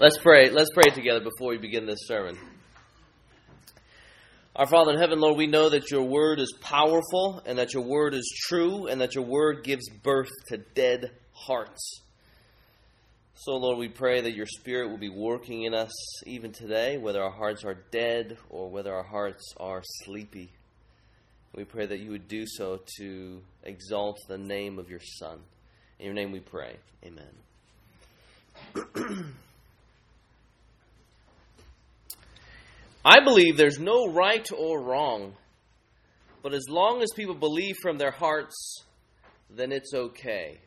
Let's pray. Let's pray together before we begin this sermon. Our Father in heaven, Lord, we know that your word is powerful and that your word is true and that your word gives birth to dead hearts. So, Lord, we pray that your Spirit will be working in us even today, whether our hearts are dead or whether our hearts are sleepy. We pray that you would do so to exalt the name of your Son. In your name we pray. Amen. I believe there's no right or wrong, but as long as people believe from their hearts, then it's okay.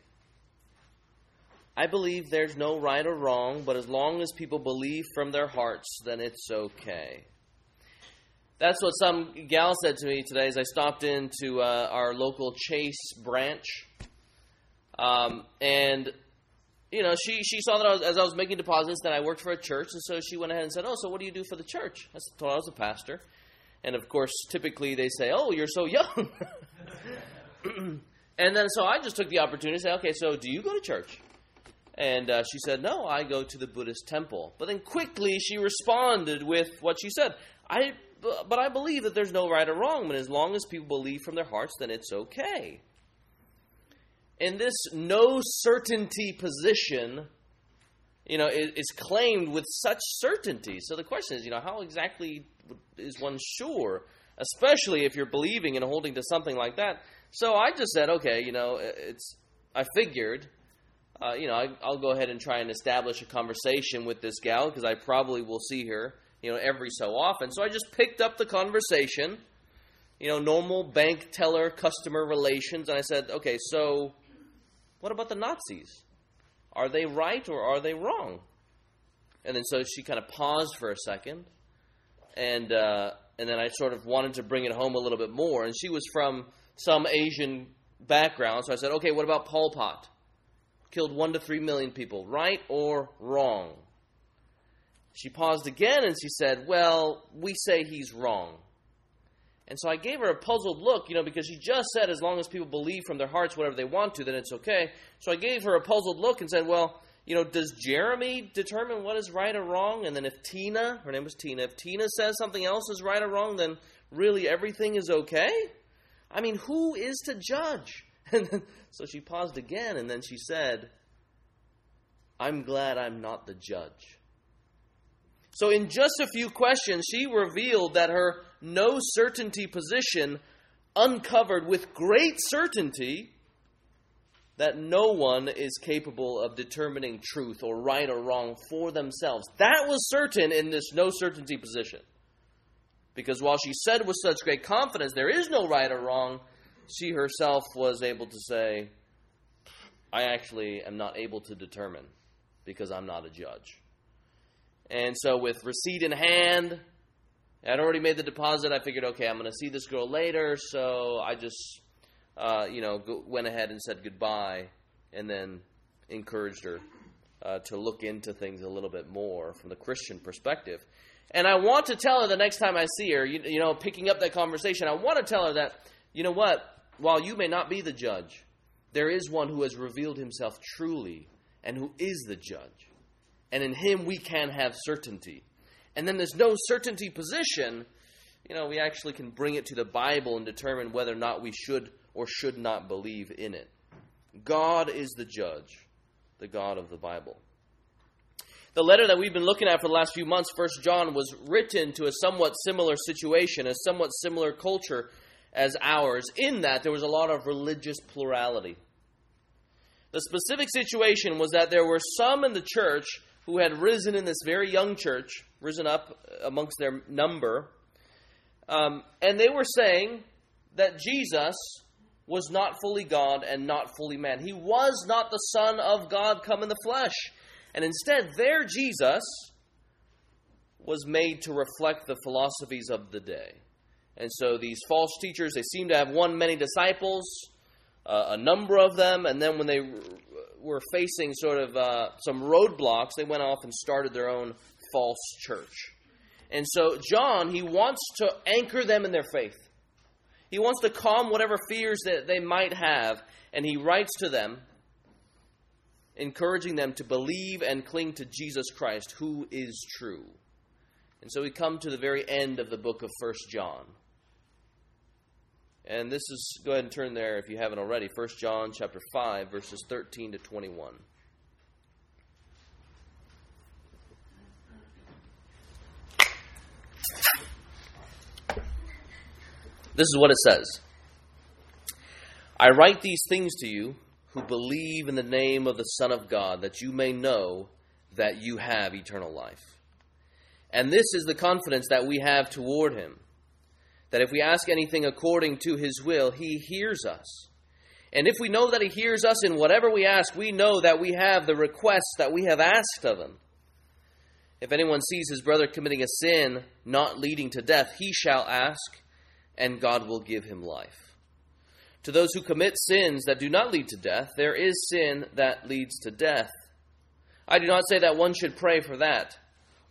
I believe there's no right or wrong, but as long as people believe from their hearts, then it's okay. That's what some gal said to me today as I stopped into uh, our local Chase branch. Um, and, you know, she, she saw that I was, as I was making deposits that I worked for a church, and so she went ahead and said, Oh, so what do you do for the church? I told her I was a pastor. And of course, typically they say, Oh, you're so young. and then so I just took the opportunity to say, Okay, so do you go to church? And uh, she said, No, I go to the Buddhist temple. But then quickly she responded with what she said I, But I believe that there's no right or wrong, but as long as people believe from their hearts, then it's okay. In this no certainty position, you know, is claimed with such certainty. So the question is, you know, how exactly is one sure, especially if you're believing and holding to something like that? So I just said, okay, you know, it's. I figured uh, you know, I, will go ahead and try and establish a conversation with this gal because I probably will see her, you know, every so often. So I just picked up the conversation, you know, normal bank teller customer relations, and I said, okay, so what about the Nazis? Are they right or are they wrong? And then so she kind of paused for a second, and uh, and then I sort of wanted to bring it home a little bit more. And she was from some Asian background, so I said, okay, what about Pol Pot? killed one to three million people, right or wrong? She paused again and she said, Well, we say he's wrong. And so I gave her a puzzled look, you know, because she just said as long as people believe from their hearts whatever they want to, then it's okay. So I gave her a puzzled look and said, Well, you know, does Jeremy determine what is right or wrong? And then if Tina, her name was Tina, if Tina says something else is right or wrong, then really everything is okay? I mean, who is to judge? And then, so she paused again, and then she said, I'm glad I'm not the judge. So, in just a few questions, she revealed that her no certainty position uncovered with great certainty that no one is capable of determining truth or right or wrong for themselves. That was certain in this no certainty position. Because while she said with such great confidence there is no right or wrong, she herself was able to say, I actually am not able to determine because I'm not a judge. And so, with receipt in hand, I'd already made the deposit. I figured, okay, I'm going to see this girl later. So I just, uh, you know, go, went ahead and said goodbye and then encouraged her uh, to look into things a little bit more from the Christian perspective. And I want to tell her the next time I see her, you, you know, picking up that conversation, I want to tell her that, you know what, while you may not be the judge, there is one who has revealed himself truly and who is the judge. And in him we can have certainty. And then there's no certainty position, you know, we actually can bring it to the Bible and determine whether or not we should or should not believe in it. God is the judge, the God of the Bible. The letter that we've been looking at for the last few months, First John, was written to a somewhat similar situation, a somewhat similar culture as ours, in that there was a lot of religious plurality. The specific situation was that there were some in the church who had risen in this very young church, risen up amongst their number, um, and they were saying that Jesus was not fully God and not fully man. He was not the Son of God come in the flesh. And instead, their Jesus was made to reflect the philosophies of the day. And so these false teachers, they seem to have won many disciples uh, a number of them, and then when they were facing sort of uh, some roadblocks, they went off and started their own false church. And so, John, he wants to anchor them in their faith. He wants to calm whatever fears that they might have, and he writes to them encouraging them to believe and cling to Jesus Christ, who is true. And so we come to the very end of the book of First John. And this is go ahead and turn there if you haven't already. First John chapter 5 verses 13 to 21. This is what it says. I write these things to you who believe in the name of the Son of God that you may know that you have eternal life. And this is the confidence that we have toward him that if we ask anything according to his will, he hears us. And if we know that he hears us in whatever we ask, we know that we have the requests that we have asked of him. If anyone sees his brother committing a sin not leading to death, he shall ask, and God will give him life. To those who commit sins that do not lead to death, there is sin that leads to death. I do not say that one should pray for that.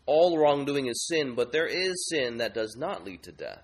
All wrongdoing is sin, but there is sin that does not lead to death.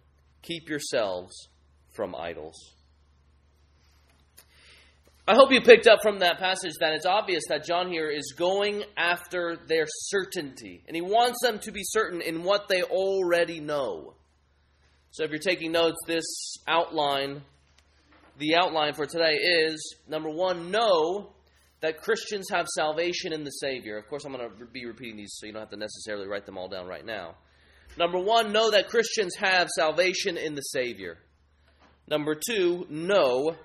keep yourselves from idols. I hope you picked up from that passage that it's obvious that John here is going after their certainty, and he wants them to be certain in what they already know. So if you're taking notes, this outline, the outline for today is number one, know that Christians have salvation in the Savior. Of course, I'm going to be repeating these so you don't have to necessarily write them all down right now. Number one, know that Christians have salvation in the Savior. Number two, know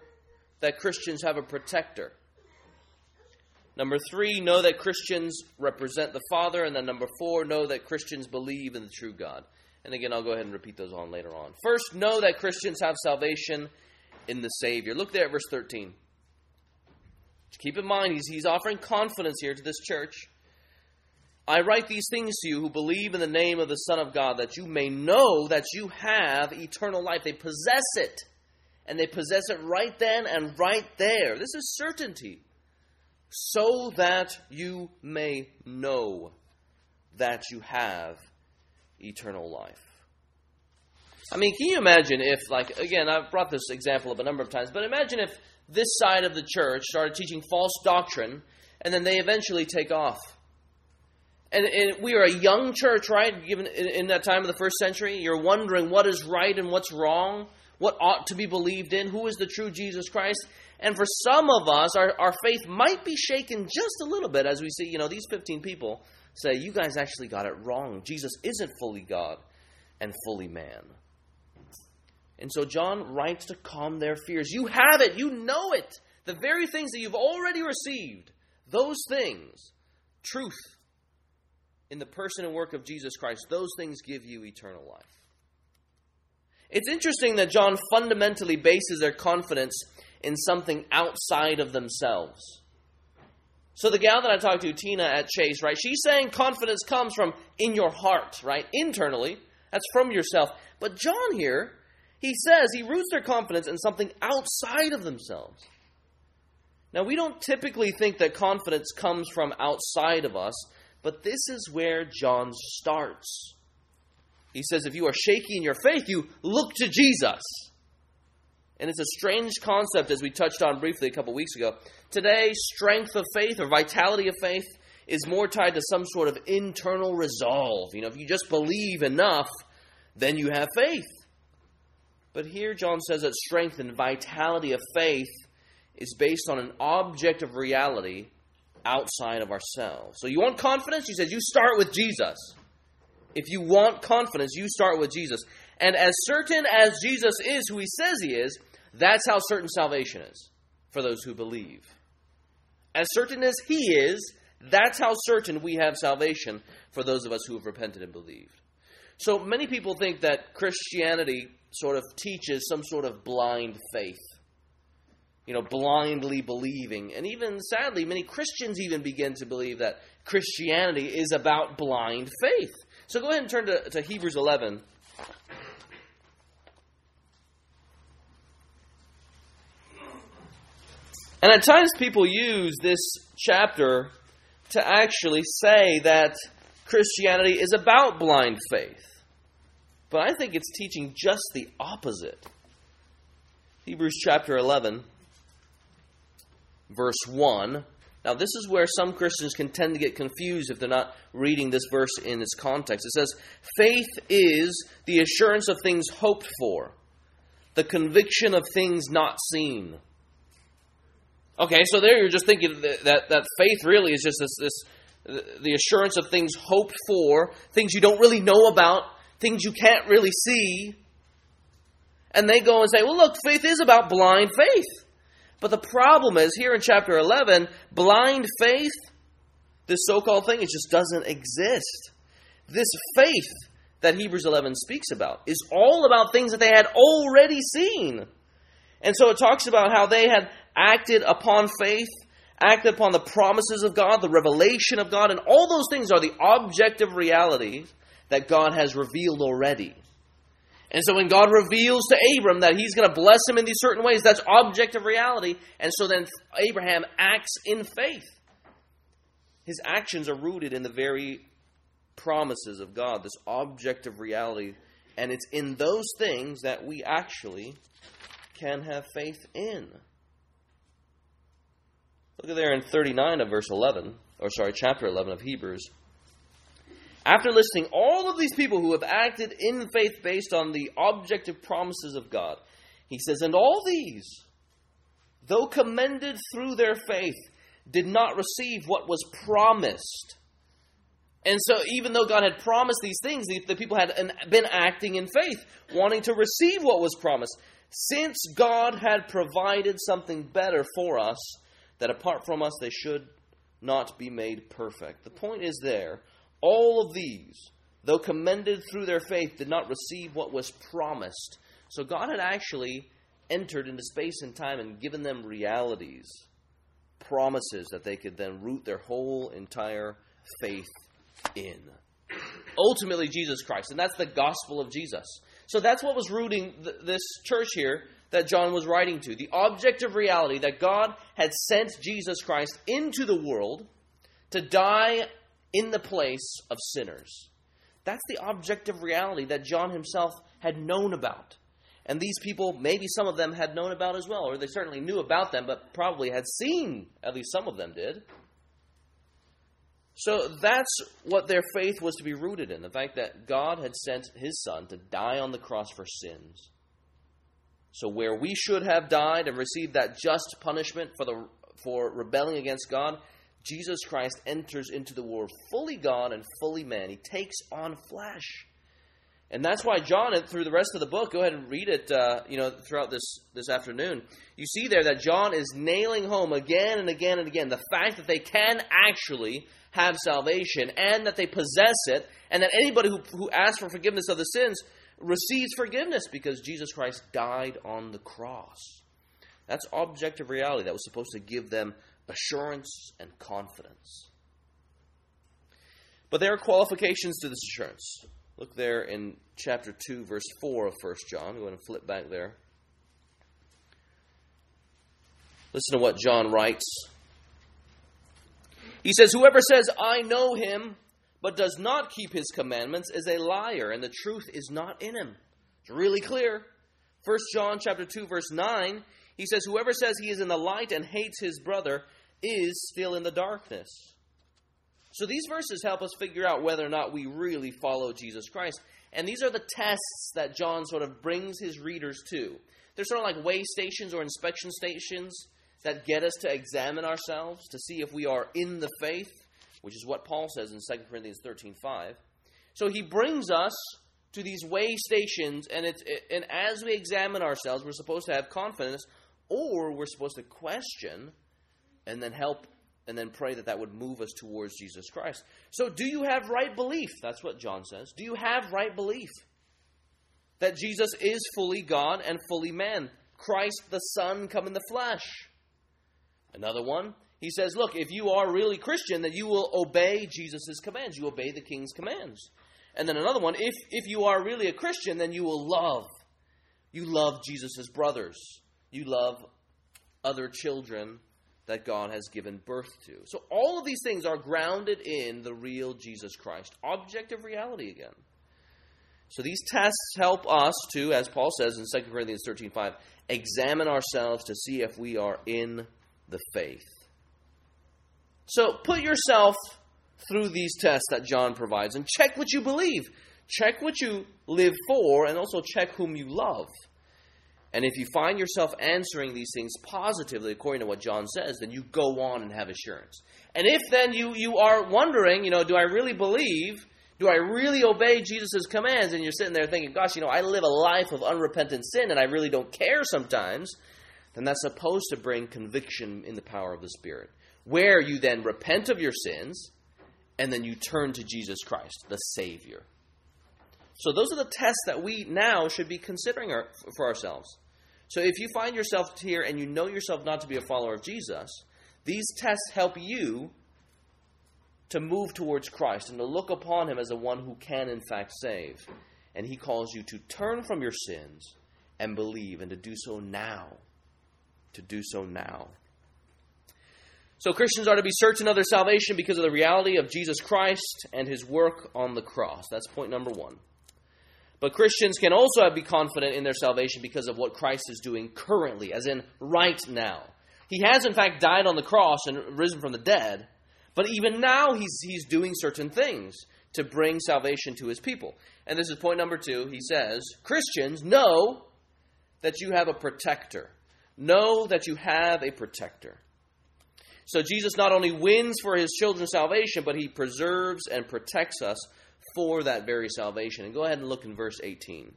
that Christians have a protector. Number three, know that Christians represent the Father. And then number four, know that Christians believe in the true God. And again, I'll go ahead and repeat those on later on. First, know that Christians have salvation in the Savior. Look there at verse 13. Keep in mind, he's, he's offering confidence here to this church. I write these things to you who believe in the name of the Son of God, that you may know that you have eternal life. They possess it. And they possess it right then and right there. This is certainty. So that you may know that you have eternal life. I mean, can you imagine if, like, again, I've brought this example up a number of times, but imagine if this side of the church started teaching false doctrine and then they eventually take off and, and, we are a young church, right? Given in, in, that time of the first century, you're wondering what is right and what's wrong, what ought to be believed in, who is the true Jesus Christ. And for some of us, our, our faith might be shaken just a little bit as we see, you know, these 15 people say, You guys actually got it wrong. Jesus isn't fully God and fully man. And so John writes to calm their fears. You have it, you know it. The very things that you've already received, those things, truth, in the person and work of Jesus Christ, those things give you eternal life. It's interesting that John fundamentally bases their confidence in something outside of themselves. So the gal that I talked to, Tina at Chase, right? She's saying confidence comes from in your heart, right? Internally. That's from yourself. But John here, he says he roots their confidence in something outside of themselves. Now, we don't typically think that confidence comes from outside of us, but this is where John starts. He says, if you are shaky in your faith, you look to Jesus. And it's a strange concept, as we touched on briefly a couple weeks ago. Today, strength of faith or vitality of faith is more tied to some sort of internal resolve. You know, if you just believe enough, then you have faith. But here, John says that strength and vitality of faith is based on an object of reality outside of ourselves. So you want confidence? He says you start with Jesus. If you want confidence, you start with Jesus. And as certain as Jesus is who he says he is, that's how certain salvation is for those who believe. As certain as he is, that's how certain we have salvation for those of us who have repented and believed. So many people think that Christianity sort of teaches some sort of blind faith. You know, blindly believing. And even sadly, many Christians even begin to believe that Christianity is about blind faith. So go ahead and turn to, to Hebrews 11. And at times people use this chapter to actually say that Christianity is about blind faith. But I think it's teaching just the opposite. Hebrews chapter 11, verse 1. Now, this is where some Christians can tend to get confused if they're not reading this verse in its context. It says, Faith is the assurance of things hoped for, the conviction of things not seen. Okay, so there you're just thinking that, that, faith really is just this, this the assurance of things hoped for, things you don't really know about, things you can't really see. And they go and say, well, look, faith is about blind faith. But the problem is, here in chapter 11, blind faith, this so called thing, it just doesn't exist. This faith that Hebrews 11 speaks about is all about things that they had already seen. And so it talks about how they had acted upon faith, acted upon the promises of God, the revelation of God, and all those things are the objective realities that God has revealed already. And so when God reveals to Abram that he's going to bless him in these certain ways, that's objective reality. And so then Abraham acts in faith. His actions are rooted in the very promises of God, this objective reality. And it's in those things that we actually can have faith in. Look at there in 39 of verse 11, or sorry, chapter 11 of Hebrews. After listing all of these people who have acted in faith based on the objective promises of God, he says, And all these, though commended through their faith, did not receive what was promised. And so, even though God had promised these things, the, the people had been acting in faith, wanting to receive what was promised. Since God had provided something better for us, that apart from us they should not be made perfect. The point is there, all of these, though commended through their faith, did not receive what was promised. So God had actually entered into space and time and given them realities, promises that they could then root their whole entire faith in. Ultimately, Jesus Christ. And that's the gospel of Jesus. So that's what was rooting th- this church here that John was writing to. The objective reality that God had sent Jesus Christ into the world to die in the place of sinners. That's the objective reality that John himself had known about. And these people, maybe some of them had known about as well, or they certainly knew about them, but probably had seen, at least some of them did. So that's what their faith was to be rooted in the fact that God had sent his son to die on the cross for sins. So where we should have died and received that just punishment for the for rebelling against God, Jesus Christ enters into the world fully God and fully man. He takes on flesh. And that's why John, through the rest of the book, go ahead and read it. Uh, you know, throughout this this afternoon, you see there that John is nailing home again and again and again the fact that they can actually have salvation and that they possess it, and that anybody who, who asks for forgiveness of the sins receives forgiveness because Jesus Christ died on the cross. That's objective reality that was supposed to give them assurance and confidence. But there are qualifications to this assurance. Look there in chapter 2, verse 4 of 1 John. Go ahead and flip back there. Listen to what John writes. He says, Whoever says, I know him, but does not keep his commandments is a liar, and the truth is not in him. It's really clear. 1 John chapter 2, verse 9, he says, Whoever says he is in the light and hates his brother is still in the darkness. So these verses help us figure out whether or not we really follow Jesus Christ. And these are the tests that John sort of brings his readers to. They're sort of like way stations or inspection stations that get us to examine ourselves to see if we are in the faith, which is what Paul says in 2 Corinthians 13:5. So he brings us to these way stations and it's and as we examine ourselves, we're supposed to have confidence or we're supposed to question and then help and then pray that that would move us towards Jesus Christ. So, do you have right belief? That's what John says. Do you have right belief that Jesus is fully God and fully man? Christ the Son come in the flesh. Another one, he says, look, if you are really Christian, then you will obey Jesus' commands. You obey the king's commands. And then another one, if, if you are really a Christian, then you will love. You love Jesus' brothers. You love other children that God has given birth to. So all of these things are grounded in the real Jesus Christ, objective reality again. So these tests help us to, as Paul says in 2 Corinthians 13:5, examine ourselves to see if we are in the faith. So put yourself through these tests that John provides and check what you believe. Check what you live for and also check whom you love. And if you find yourself answering these things positively, according to what John says, then you go on and have assurance. And if then you, you are wondering, you know, do I really believe? Do I really obey Jesus' commands? And you're sitting there thinking, gosh, you know, I live a life of unrepentant sin and I really don't care sometimes, then that's supposed to bring conviction in the power of the Spirit. Where you then repent of your sins and then you turn to Jesus Christ, the Savior. So those are the tests that we now should be considering our, for ourselves. So if you find yourself here and you know yourself not to be a follower of Jesus, these tests help you to move towards Christ and to look upon him as the one who can in fact save. And he calls you to turn from your sins and believe and to do so now. To do so now. So Christians are to be certain of their salvation because of the reality of Jesus Christ and his work on the cross. That's point number 1. But Christians can also be confident in their salvation because of what Christ is doing currently, as in right now. He has, in fact, died on the cross and risen from the dead, but even now he's, he's doing certain things to bring salvation to his people. And this is point number two. He says, Christians, know that you have a protector. Know that you have a protector. So Jesus not only wins for his children salvation, but he preserves and protects us for that very salvation. And go ahead and look in verse 18.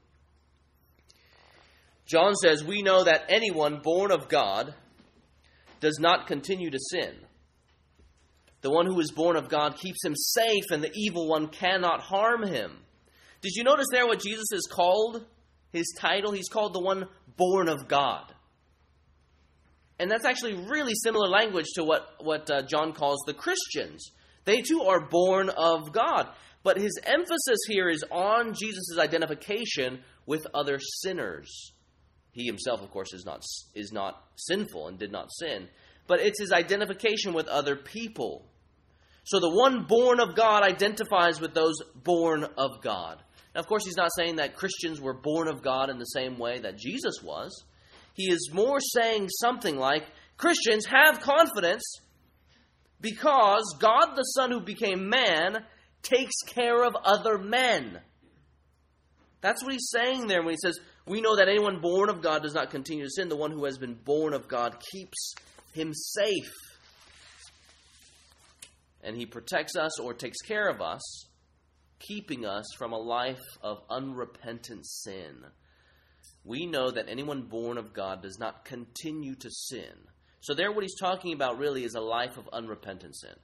John says, We know that anyone born of God does not continue to sin. The one who is born of God keeps him safe, and the evil one cannot harm him. Did you notice there what Jesus is called? His title? He's called the one born of God. And that's actually really similar language to what, what uh, John calls the Christians. They too are born of God. But his emphasis here is on Jesus' identification with other sinners. He himself, of course, is not, is not sinful and did not sin, but it's his identification with other people. So the one born of God identifies with those born of God. Now, of course, he's not saying that Christians were born of God in the same way that Jesus was. He is more saying something like Christians have confidence because God the Son who became man takes care of other men. That's what he's saying there when he says, We know that anyone born of God does not continue to sin. The one who has been born of God keeps him safe. And he protects us or takes care of us, keeping us from a life of unrepentant sin. We know that anyone born of God does not continue to sin. So, there, what he's talking about really is a life of unrepentant sin.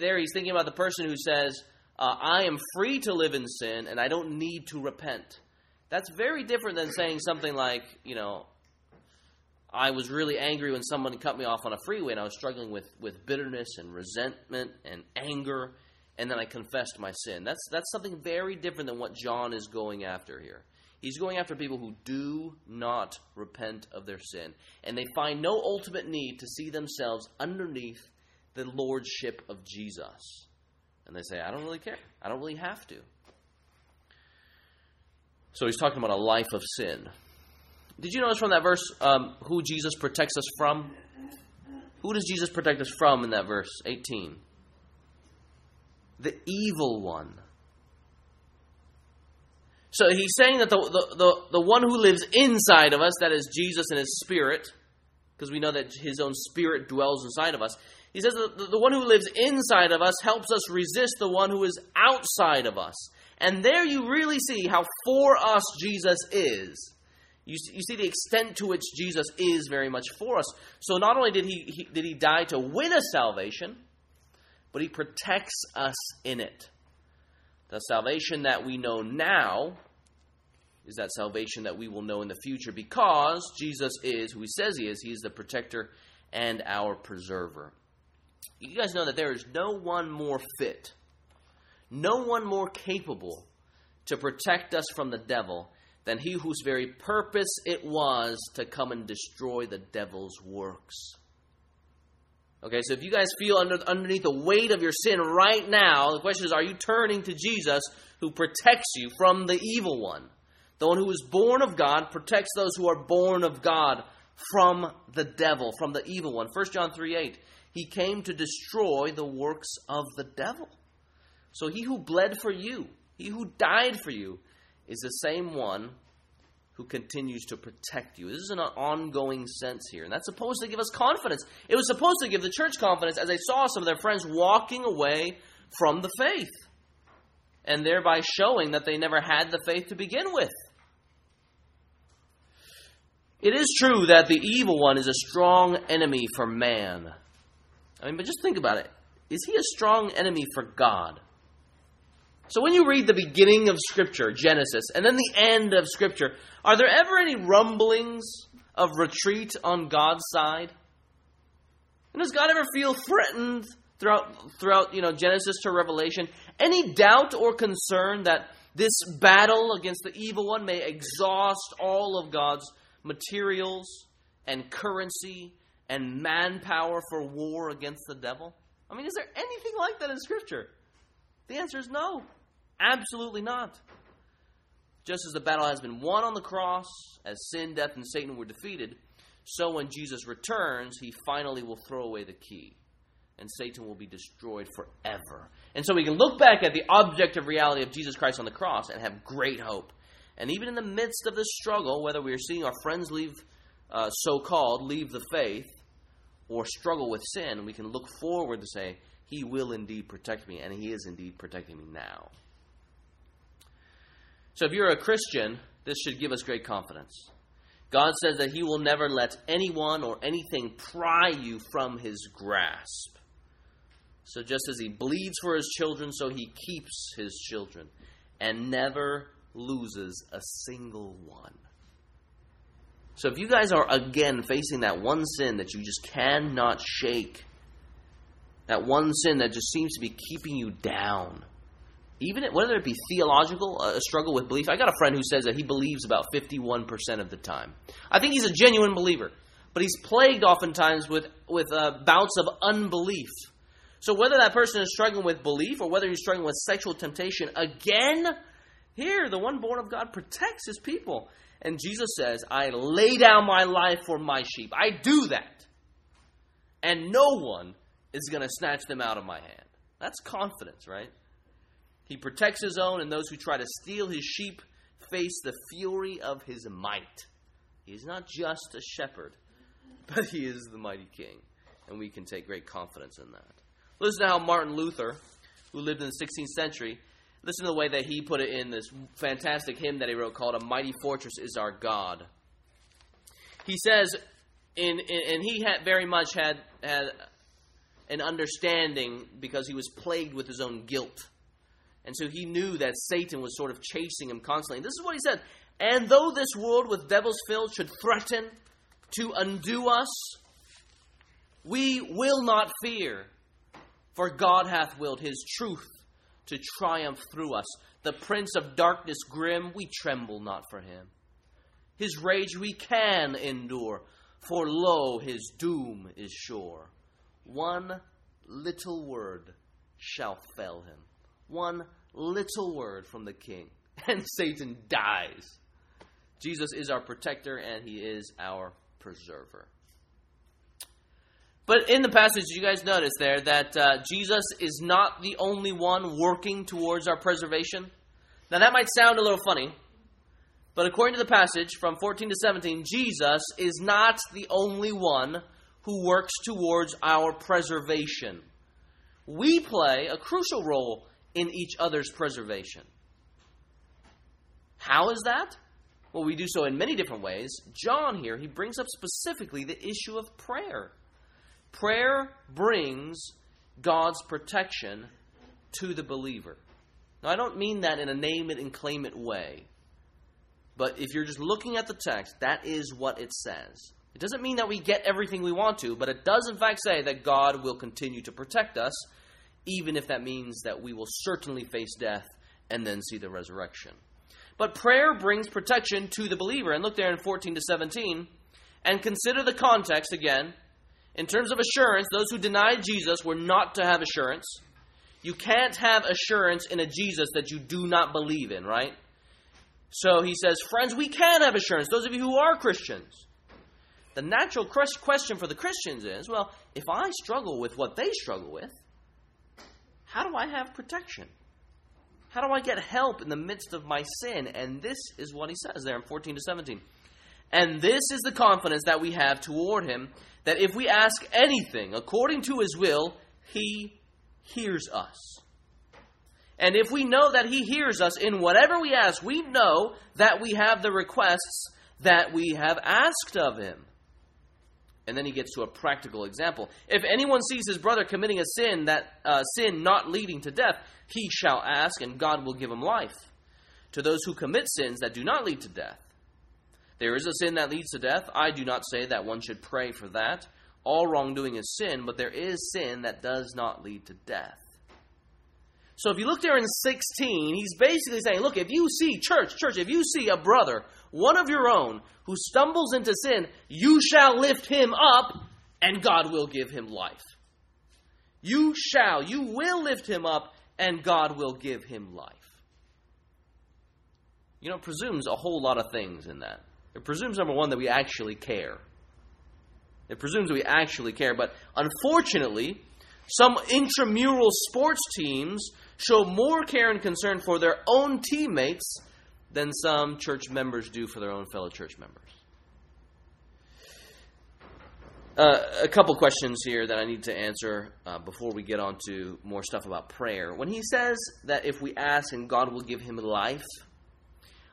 there, he's thinking about the person who says, uh, I am free to live in sin and I don't need to repent. That's very different than saying something like, you know, I was really angry when someone cut me off on a freeway and I was struggling with, with bitterness and resentment and anger, and then I confessed my sin. That's, that's something very different than what John is going after here. He's going after people who do not repent of their sin, and they find no ultimate need to see themselves underneath the lordship of Jesus. And they say, I don't really care. I don't really have to. So he's talking about a life of sin. Did you notice from that verse um, who Jesus protects us from? Who does Jesus protect us from in that verse 18? The evil one. So he's saying that the, the, the, the one who lives inside of us, that is Jesus and his spirit, because we know that his own spirit dwells inside of us, he says that the one who lives inside of us helps us resist the one who is outside of us. And there you really see how for us Jesus is. You, you see the extent to which Jesus is very much for us. So not only did he, he, did he die to win us salvation, but he protects us in it. The salvation that we know now is that salvation that we will know in the future because Jesus is who he says he is. He is the protector and our preserver. You guys know that there is no one more fit, no one more capable to protect us from the devil than he whose very purpose it was to come and destroy the devil's works. Okay, so if you guys feel under, underneath the weight of your sin right now, the question is are you turning to Jesus who protects you from the evil one? The one who is born of God protects those who are born of God from the devil, from the evil one. 1 John 3 8. He came to destroy the works of the devil. So he who bled for you, he who died for you, is the same one who continues to protect you. This is an ongoing sense here. And that's supposed to give us confidence. It was supposed to give the church confidence as they saw some of their friends walking away from the faith and thereby showing that they never had the faith to begin with. It is true that the evil one is a strong enemy for man. I mean, but just think about it. Is he a strong enemy for God? So when you read the beginning of Scripture, Genesis, and then the end of Scripture, are there ever any rumblings of retreat on God's side? And does God ever feel threatened throughout throughout you know Genesis to Revelation? Any doubt or concern that this battle against the evil one may exhaust all of God's materials and currency and manpower for war against the devil? I mean, is there anything like that in Scripture? The answer is no. Absolutely not. Just as the battle has been won on the cross, as sin, death, and Satan were defeated, so when Jesus returns, he finally will throw away the key, and Satan will be destroyed forever. And so we can look back at the objective reality of Jesus Christ on the cross and have great hope. And even in the midst of this struggle, whether we are seeing our friends leave, uh, so called, leave the faith, or struggle with sin, we can look forward to say, He will indeed protect me, and He is indeed protecting me now. So if you're a Christian, this should give us great confidence. God says that He will never let anyone or anything pry you from His grasp. So just as He bleeds for His children, so He keeps His children and never loses a single one. So if you guys are again facing that one sin that you just cannot shake, that one sin that just seems to be keeping you down, even whether it be theological, a struggle with belief. I got a friend who says that he believes about 51% of the time. I think he's a genuine believer, but he's plagued oftentimes with, with uh, bouts of unbelief. So whether that person is struggling with belief or whether he's struggling with sexual temptation, again, here, the one born of God protects his people. And Jesus says, I lay down my life for my sheep. I do that. And no one is going to snatch them out of my hand. That's confidence, right? He protects his own, and those who try to steal his sheep face the fury of his might. He is not just a shepherd, but he is the mighty king. And we can take great confidence in that. Listen to how Martin Luther, who lived in the 16th century, listen to the way that he put it in this fantastic hymn that he wrote called A Mighty Fortress is Our God. He says, in, in, and he had very much had, had an understanding because he was plagued with his own guilt and so he knew that Satan was sort of chasing him constantly. And this is what he said And though this world with devils filled should threaten to undo us, we will not fear, for God hath willed his truth to triumph through us. The prince of darkness grim, we tremble not for him. His rage we can endure, for lo, his doom is sure. One little word shall fell him one little word from the king, and Satan dies. Jesus is our protector, and he is our preserver. But in the passage, you guys notice there that uh, Jesus is not the only one working towards our preservation. Now, that might sound a little funny, but according to the passage from 14 to 17, Jesus is not the only one who works towards our preservation. We play a crucial role in each other's preservation. How is that? Well, we do so in many different ways. John here, he brings up specifically the issue of prayer. Prayer brings God's protection to the believer. Now, I don't mean that in a name it and claim it way, But if you're just looking at the text, that is what it says. It doesn't mean that we get everything we want to, but it does, in fact, say that God will continue to protect us, even if that means that we will certainly face death and then see the resurrection. But prayer brings protection to the believer. And look there in 14 to 17 and consider the context again. In terms of assurance, those who denied Jesus were not to have assurance. You can't have assurance in a Jesus that you do not believe in, right? So he says, Friends, we can have assurance, those of you who are Christians. The natural question for the Christians is well, if I struggle with what they struggle with, how do I have protection? How do I get help in the midst of my sin? And this is what he says there in 14 to 17. And this is the confidence that we have toward him that if we ask anything according to his will, he hears us. And if we know that he hears us in whatever we ask, we know that we have the requests that we have asked of him. And then he gets to a practical example. If anyone sees his brother committing a sin, that uh, sin not leading to death, he shall ask, and God will give him life. To those who commit sins that do not lead to death, there is a sin that leads to death. I do not say that one should pray for that. All wrongdoing is sin, but there is sin that does not lead to death. So if you look there in 16, he's basically saying, look, if you see, church, church, if you see a brother, one of your own, who stumbles into sin, you shall lift him up, and God will give him life. You shall, you will lift him up, and God will give him life. You know, it presumes a whole lot of things in that. It presumes, number one, that we actually care. It presumes we actually care. But unfortunately, some intramural sports teams show more care and concern for their own teammates than some church members do for their own fellow church members. Uh, a couple questions here that I need to answer uh, before we get on to more stuff about prayer. When he says that if we ask and God will give him life,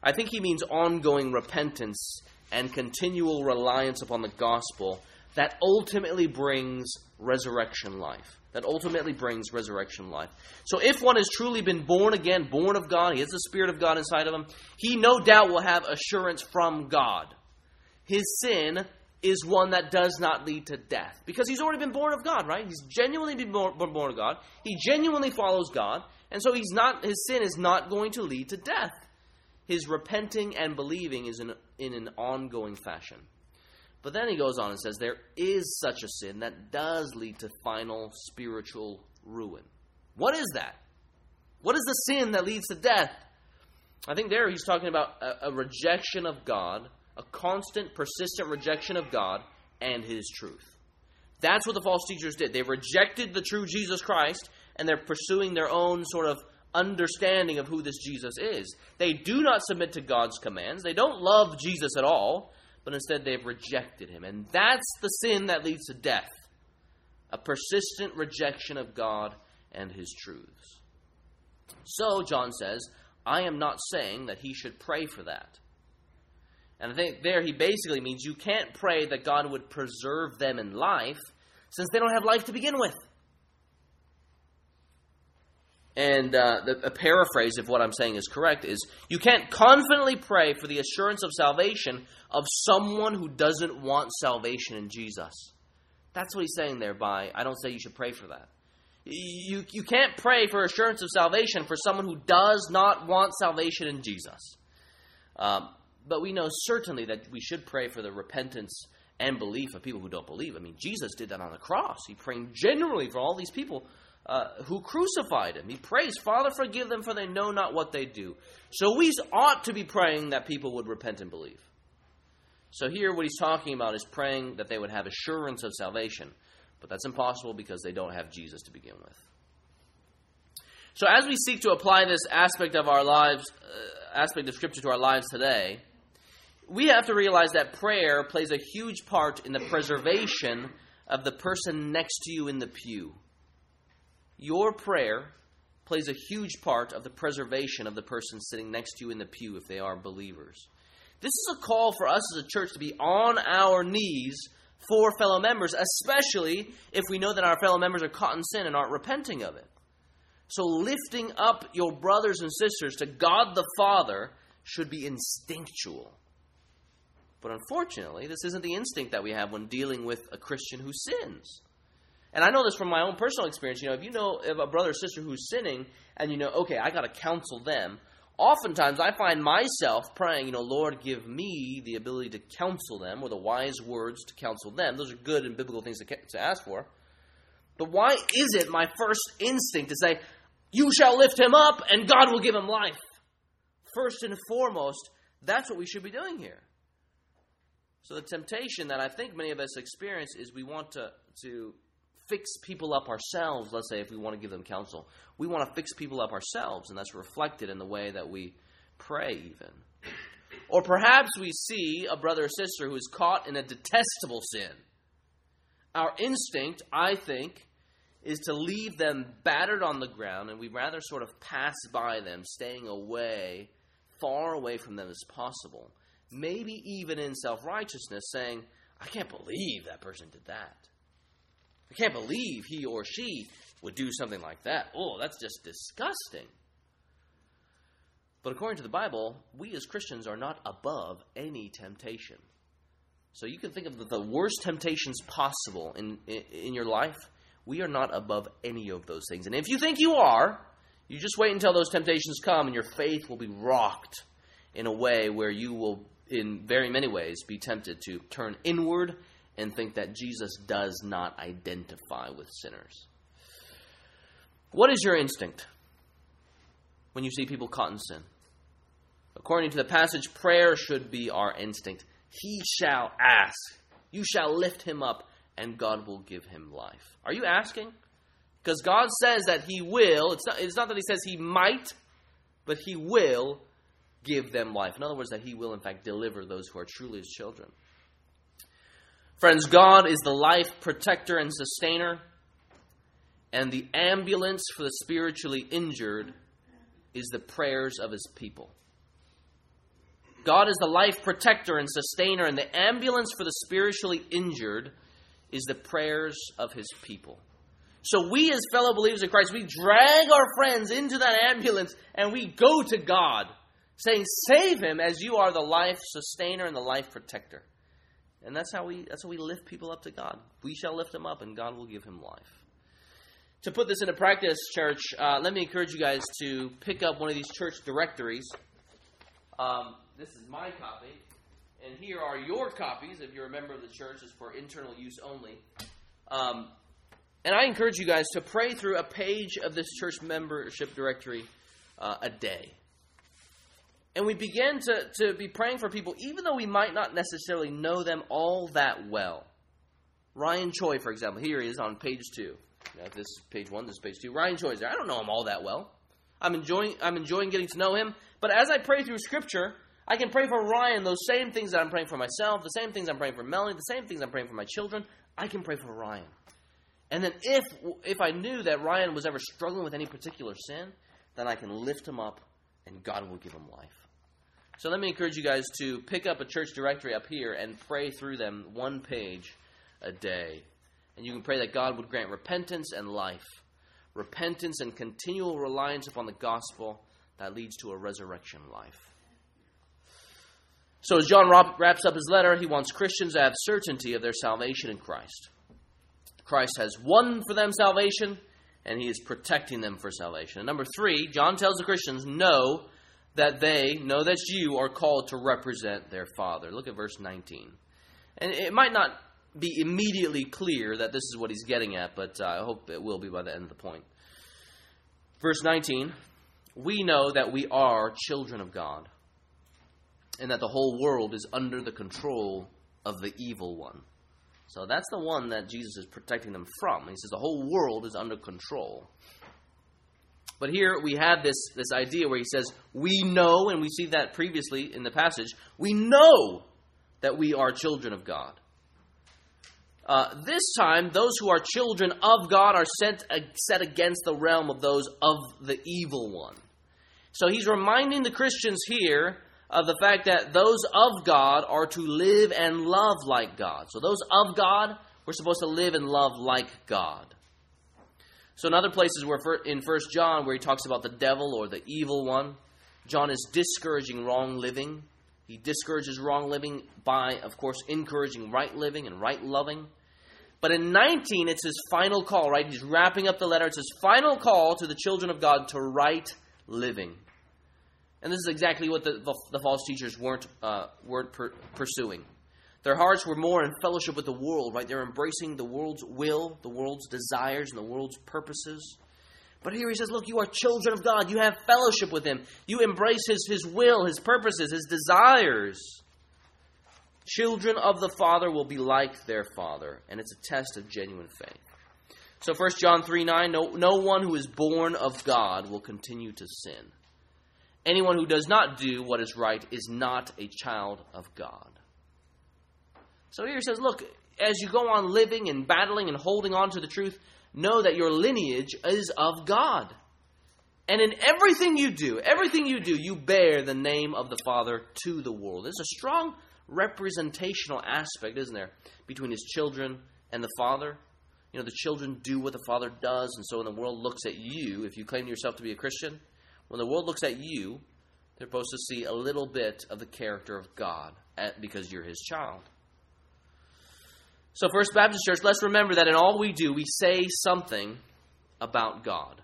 I think he means ongoing repentance and continual reliance upon the gospel that ultimately brings resurrection life that ultimately brings resurrection life. So if one has truly been born again, born of God, he has the Spirit of God inside of him, he no doubt will have assurance from God. His sin is one that does not lead to death because he's already been born of God, right? He's genuinely been born, of God. He genuinely follows God, and so he's not his sin is not going to lead to death. His repenting and believing is in, in an ongoing fashion. But then he goes on and says there is such a sin that does lead to final spiritual ruin. What is that? What is the sin that leads to death? I think there he's talking about a, a rejection of God, a constant, persistent rejection of God and his truth. That's what the false teachers did. They rejected the true Jesus Christ and they're pursuing their own sort of understanding of who this Jesus is. They do not submit to God's commands. They don't love Jesus at all but instead they've rejected him. And that's the sin that leads to death a persistent rejection of God and his truths. So, John says, I am not saying that he should pray for that. And I think there he basically means you can't pray that God would preserve them in life since they don't have life to begin with. And uh, the, a paraphrase of what I'm saying is correct is you can't confidently pray for the assurance of salvation of someone who doesn't want salvation in Jesus. That's what he's saying there by, I don't say you should pray for that. You, you can't pray for assurance of salvation for someone who does not want salvation in Jesus. Um, but we know certainly that we should pray for the repentance and belief of people who don't believe. I mean, Jesus did that on the cross. He prayed generally for all these people uh, who crucified him. He prays, Father, forgive them, for they know not what they do. So we ought to be praying that people would repent and believe. So here, what he's talking about is praying that they would have assurance of salvation. But that's impossible because they don't have Jesus to begin with. So as we seek to apply this aspect of our lives, uh, aspect of Scripture to our lives today, we have to realize that prayer plays a huge part in the preservation of the person next to you in the pew. Your prayer plays a huge part of the preservation of the person sitting next to you in the pew if they are believers. This is a call for us as a church to be on our knees for fellow members, especially if we know that our fellow members are caught in sin and aren't repenting of it. So, lifting up your brothers and sisters to God the Father should be instinctual. But unfortunately, this isn't the instinct that we have when dealing with a Christian who sins. And I know this from my own personal experience. You know, if you know a brother or sister who's sinning, and you know, okay, I got to counsel them. Oftentimes, I find myself praying, you know, Lord, give me the ability to counsel them, or the wise words to counsel them. Those are good and biblical things to, to ask for. But why is it my first instinct to say, You shall lift him up, and God will give him life? First and foremost, that's what we should be doing here. So the temptation that I think many of us experience is we want to, to fix people up ourselves, let's say, if we want to give them counsel. We want to fix people up ourselves, and that's reflected in the way that we pray, even. Or perhaps we see a brother or sister who is caught in a detestable sin. Our instinct, I think, is to leave them battered on the ground, and we rather sort of pass by them, staying away, far away from them as possible maybe even in self righteousness, saying, I can't believe that person did that. I can't believe he or she would do something like that. Oh, that's just disgusting. But according to the Bible, we as Christians are not above any temptation. So you can think of the worst temptations possible in, in, in your life. We are not above any of those things. And if you think you are, you just wait until those temptations come and your faith will be rocked in a way where you will in very many ways, be tempted to turn inward and think that Jesus does not identify with sinners. What is your instinct when you see people caught in sin? According to the passage, prayer should be our instinct. He shall ask, you shall lift him up, and God will give him life. Are you asking? Because God says that He will. It's not, it's not that He says He might, but He will give them life. In other words, that He will, in fact, deliver those who are truly His children. Friends, God is the life protector and sustainer, and the ambulance for the spiritually injured is the prayers of His people. God is the life protector and sustainer, and the ambulance for the spiritually injured is the prayers of His people. So, we as fellow believers in Christ, we drag our friends into that ambulance and we go to God saying, Save him as you are the life sustainer and the life protector. And that's how we that's how we lift people up to God. We shall lift him up, and God will give him life. To put this into practice, church, uh, let me encourage you guys to pick up one of these church directories. Um, this is my copy, and here are your copies. If you're a member of the church, it's for internal use only. Um, and I encourage you guys to pray through a page of this church membership directory uh, a day. And we begin to, to be praying for people, even though we might not necessarily know them all that well. Ryan Choi, for example, here he is on page two. This is page one, this is page two. Ryan Choi is there. I don't know him all that well. I'm enjoying, I'm enjoying getting to know him. But as I pray through Scripture, I can pray for Ryan those same things that I'm praying for myself, the same things I'm praying for Melanie, the same things I'm praying for my children. I can pray for Ryan. And then if if I knew that Ryan was ever struggling with any particular sin, then I can lift him up and God will give him life. So let me encourage you guys to pick up a church directory up here and pray through them one page a day. And you can pray that God would grant repentance and life. Repentance and continual reliance upon the gospel that leads to a resurrection life. So, as John wraps up his letter, he wants Christians to have certainty of their salvation in Christ. Christ has won for them salvation, and he is protecting them for salvation. And number three, John tells the Christians, know that they know that you are called to represent their Father. Look at verse 19. And it might not be immediately clear that this is what he's getting at, but uh, I hope it will be by the end of the point. Verse 19 We know that we are children of God, and that the whole world is under the control of the evil one. So that's the one that Jesus is protecting them from. He says the whole world is under control. But here we have this, this idea where he says, We know, and we see that previously in the passage, we know that we are children of God. Uh, this time, those who are children of God are set, uh, set against the realm of those of the evil one. So he's reminding the Christians here of the fact that those of God are to live and love like God. So those of God, we're supposed to live and love like God. So in other places where in First John where he talks about the devil or the evil one, John is discouraging wrong living. He discourages wrong living by, of course, encouraging right living and right loving. But in 19, it's his final call, right? He's wrapping up the letter. It's his final call to the children of God to right living. And this is exactly what the, the, the false teachers weren't, uh, weren't per, pursuing. Their hearts were more in fellowship with the world, right? They're embracing the world's will, the world's desires, and the world's purposes. But here he says, Look, you are children of God. You have fellowship with Him. You embrace His, his will, His purposes, His desires. Children of the Father will be like their Father, and it's a test of genuine faith. So 1 John 3 9, no, no one who is born of God will continue to sin. Anyone who does not do what is right is not a child of God. So here he says, look, as you go on living and battling and holding on to the truth, know that your lineage is of God. And in everything you do, everything you do, you bear the name of the Father to the world. There's a strong representational aspect, isn't there, between his children and the Father. You know, the children do what the Father does, and so when the world looks at you, if you claim yourself to be a Christian, when the world looks at you, they're supposed to see a little bit of the character of God because you're his child. So, First Baptist Church, let's remember that in all we do, we say something about God.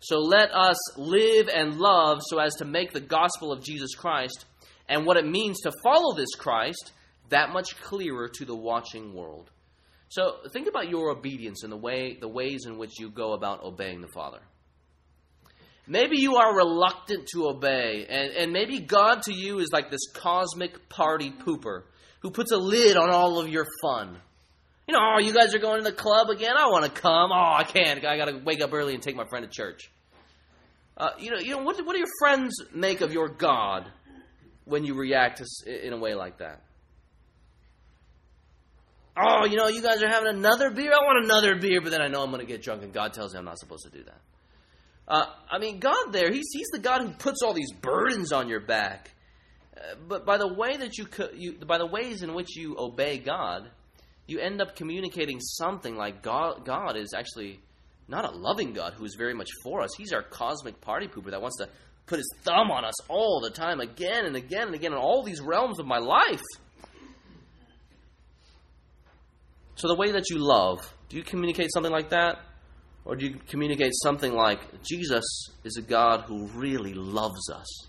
So let us live and love so as to make the gospel of Jesus Christ and what it means to follow this Christ that much clearer to the watching world. So think about your obedience and the way the ways in which you go about obeying the Father. Maybe you are reluctant to obey, and, and maybe God to you is like this cosmic party pooper who puts a lid on all of your fun. You know, oh, you guys are going to the club again? I want to come. Oh, I can't. I got to wake up early and take my friend to church. Uh, you know, you know what, what do your friends make of your God when you react to, in a way like that? Oh, you know, you guys are having another beer. I want another beer, but then I know I'm going to get drunk, and God tells me I'm not supposed to do that. Uh, I mean, God there, he's, he's the God who puts all these burdens on your back. But by the way that you, you, by the ways in which you obey God, you end up communicating something like God, God is actually not a loving God who is very much for us. He's our cosmic party pooper that wants to put his thumb on us all the time, again and again and again, in all these realms of my life. So, the way that you love, do you communicate something like that? Or do you communicate something like, Jesus is a God who really loves us?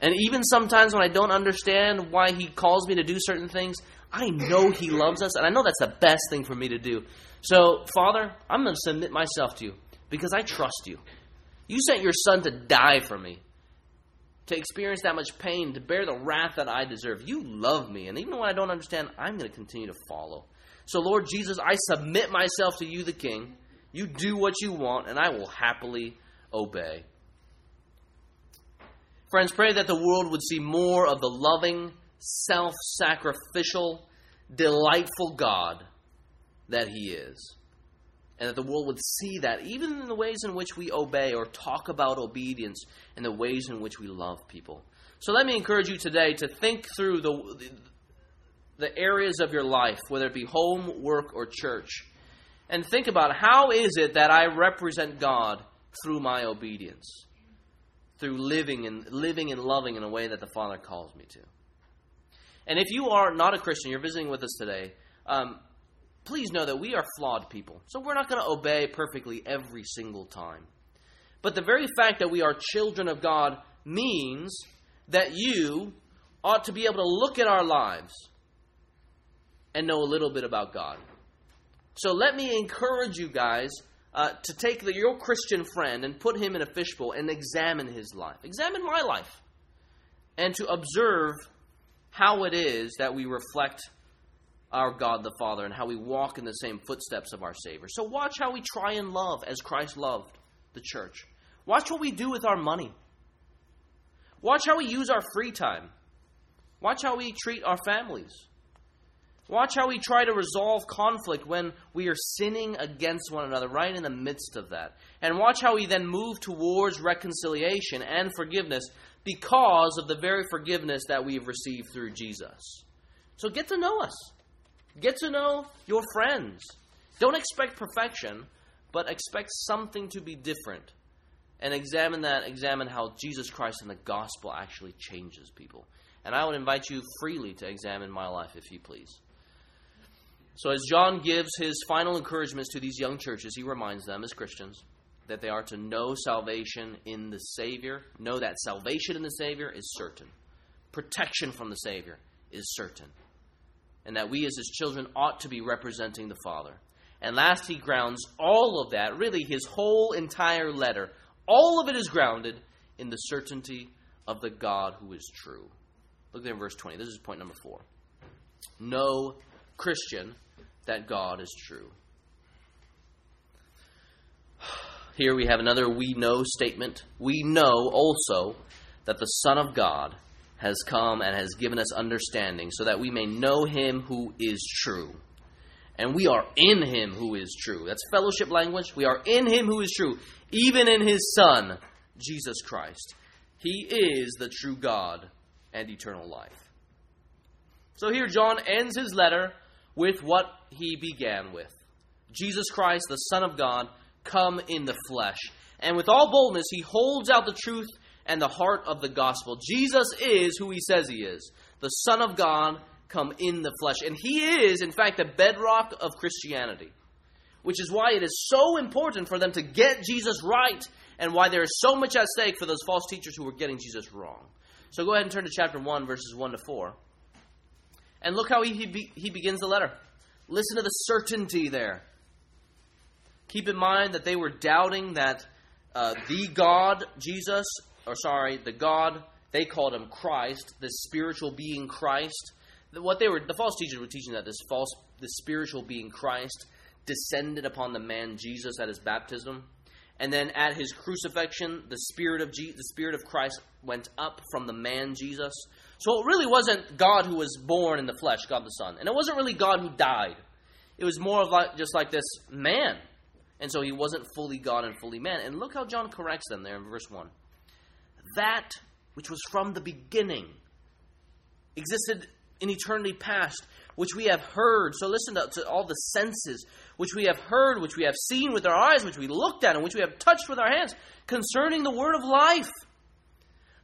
And even sometimes when I don't understand why He calls me to do certain things, I know He loves us, and I know that's the best thing for me to do. So, Father, I'm going to submit myself to you because I trust you. You sent your Son to die for me, to experience that much pain, to bear the wrath that I deserve. You love me, and even when I don't understand, I'm going to continue to follow. So, Lord Jesus, I submit myself to you, the King. You do what you want, and I will happily obey. Friends, pray that the world would see more of the loving, self sacrificial, delightful God that He is. And that the world would see that even in the ways in which we obey or talk about obedience and the ways in which we love people. So let me encourage you today to think through the, the areas of your life, whether it be home, work, or church and think about how is it that I represent God through my obedience, through living and living and loving in a way that the Father calls me to. And if you are not a Christian, you're visiting with us today. Um, please know that we are flawed people, so we're not going to obey perfectly every single time. But the very fact that we are children of God means that you ought to be able to look at our lives and know a little bit about God. So let me encourage you guys uh, to take the, your Christian friend and put him in a fishbowl and examine his life. Examine my life. And to observe how it is that we reflect our God the Father and how we walk in the same footsteps of our Savior. So watch how we try and love as Christ loved the church. Watch what we do with our money. Watch how we use our free time. Watch how we treat our families. Watch how we try to resolve conflict when we are sinning against one another, right in the midst of that. And watch how we then move towards reconciliation and forgiveness because of the very forgiveness that we've received through Jesus. So get to know us, get to know your friends. Don't expect perfection, but expect something to be different and examine that, examine how Jesus Christ and the gospel actually changes people. And I would invite you freely to examine my life, if you please. So, as John gives his final encouragements to these young churches, he reminds them as Christians that they are to know salvation in the Savior, know that salvation in the Savior is certain, protection from the Savior is certain, and that we as his children ought to be representing the Father. And last, he grounds all of that, really his whole entire letter, all of it is grounded in the certainty of the God who is true. Look there in verse 20. This is point number four. Know Christian, that God is true. Here we have another we know statement. We know also that the Son of God has come and has given us understanding so that we may know him who is true. And we are in him who is true. That's fellowship language. We are in him who is true, even in his Son, Jesus Christ. He is the true God and eternal life. So here John ends his letter with what he began with Jesus Christ, the Son of God, come in the flesh. And with all boldness, he holds out the truth and the heart of the gospel. Jesus is who he says he is the Son of God come in the flesh. And he is, in fact, the bedrock of Christianity, which is why it is so important for them to get Jesus right and why there is so much at stake for those false teachers who were getting Jesus wrong. So go ahead and turn to chapter 1, verses 1 to 4. And look how he, he, he begins the letter. Listen to the certainty there. Keep in mind that they were doubting that uh, the God, Jesus, or sorry, the God, they called him Christ, the spiritual being Christ. What they were, the false teachers were teaching that this false, the spiritual being Christ descended upon the man Jesus at his baptism. And then at his crucifixion, the spirit of Je- the spirit of Christ went up from the man Jesus. So it really wasn't God who was born in the flesh, God the Son, and it wasn't really God who died. It was more of like just like this man, and so he wasn't fully God and fully man. And look how John corrects them there in verse one. That which was from the beginning existed in eternity past, which we have heard. So listen to, to, all the senses, which we have heard, which we have seen with our eyes, which we looked at, and which we have touched with our hands, concerning the word of life.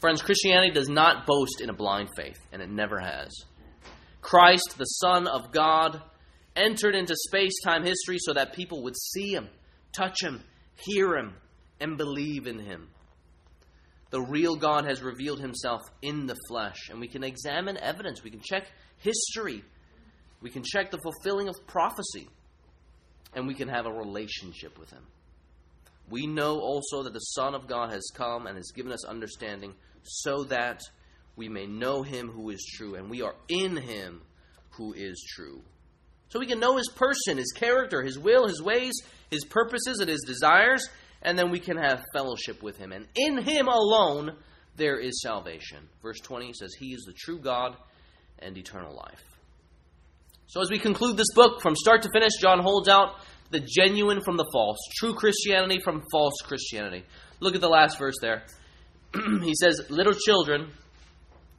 Friends, Christianity does not boast in a blind faith, and it never has. Christ, the Son of God, entered into space time history so that people would see Him, touch Him, hear Him, and believe in Him. The real God has revealed Himself in the flesh, and we can examine evidence. We can check history. We can check the fulfilling of prophecy. And we can have a relationship with Him. We know also that the Son of God has come and has given us understanding so that we may know Him who is true, and we are in Him who is true. So we can know His person, His character, His will, His ways, His purposes, and His desires, and then we can have fellowship with Him. And in Him alone, there is salvation. Verse 20 says, He is the true God and eternal life. So, as we conclude this book, from start to finish, John holds out the genuine from the false, true Christianity from false Christianity. Look at the last verse there. he says, Little children,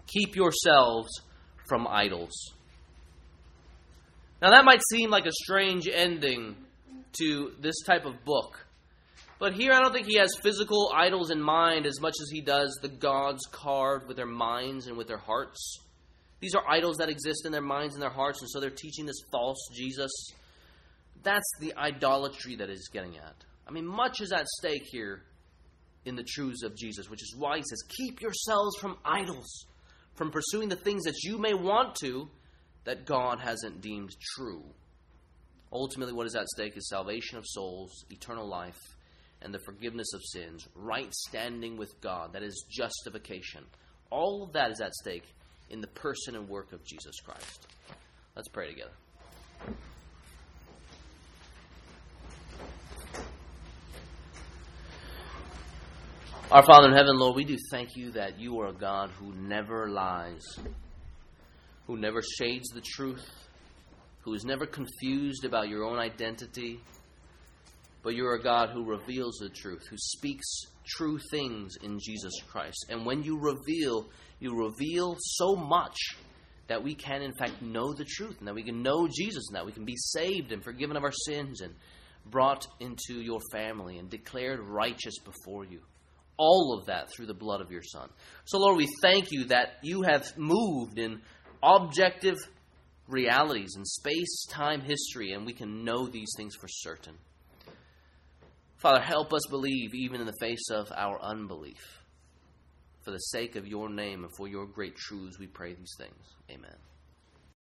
keep yourselves from idols. Now, that might seem like a strange ending to this type of book. But here, I don't think he has physical idols in mind as much as he does the gods carved with their minds and with their hearts. These are idols that exist in their minds and their hearts, and so they're teaching this false Jesus. That's the idolatry that is getting at. I mean, much is at stake here in the truths of Jesus, which is why he says, Keep yourselves from idols, from pursuing the things that you may want to that God hasn't deemed true. Ultimately, what is at stake is salvation of souls, eternal life, and the forgiveness of sins, right standing with God, that is justification. All of that is at stake in the person and work of Jesus Christ. Let's pray together. Our Father in heaven, Lord, we do thank you that you are a God who never lies, who never shades the truth, who is never confused about your own identity, but you're a God who reveals the truth, who speaks true things in Jesus Christ. And when you reveal, you reveal so much that we can, in fact, know the truth, and that we can know Jesus, and that we can be saved and forgiven of our sins and brought into your family and declared righteous before you all of that through the blood of your Son. So, Lord, we thank you that you have moved in objective realities in space, time, history, and we can know these things for certain. Father, help us believe even in the face of our unbelief. For the sake of your name and for your great truths, we pray these things. Amen.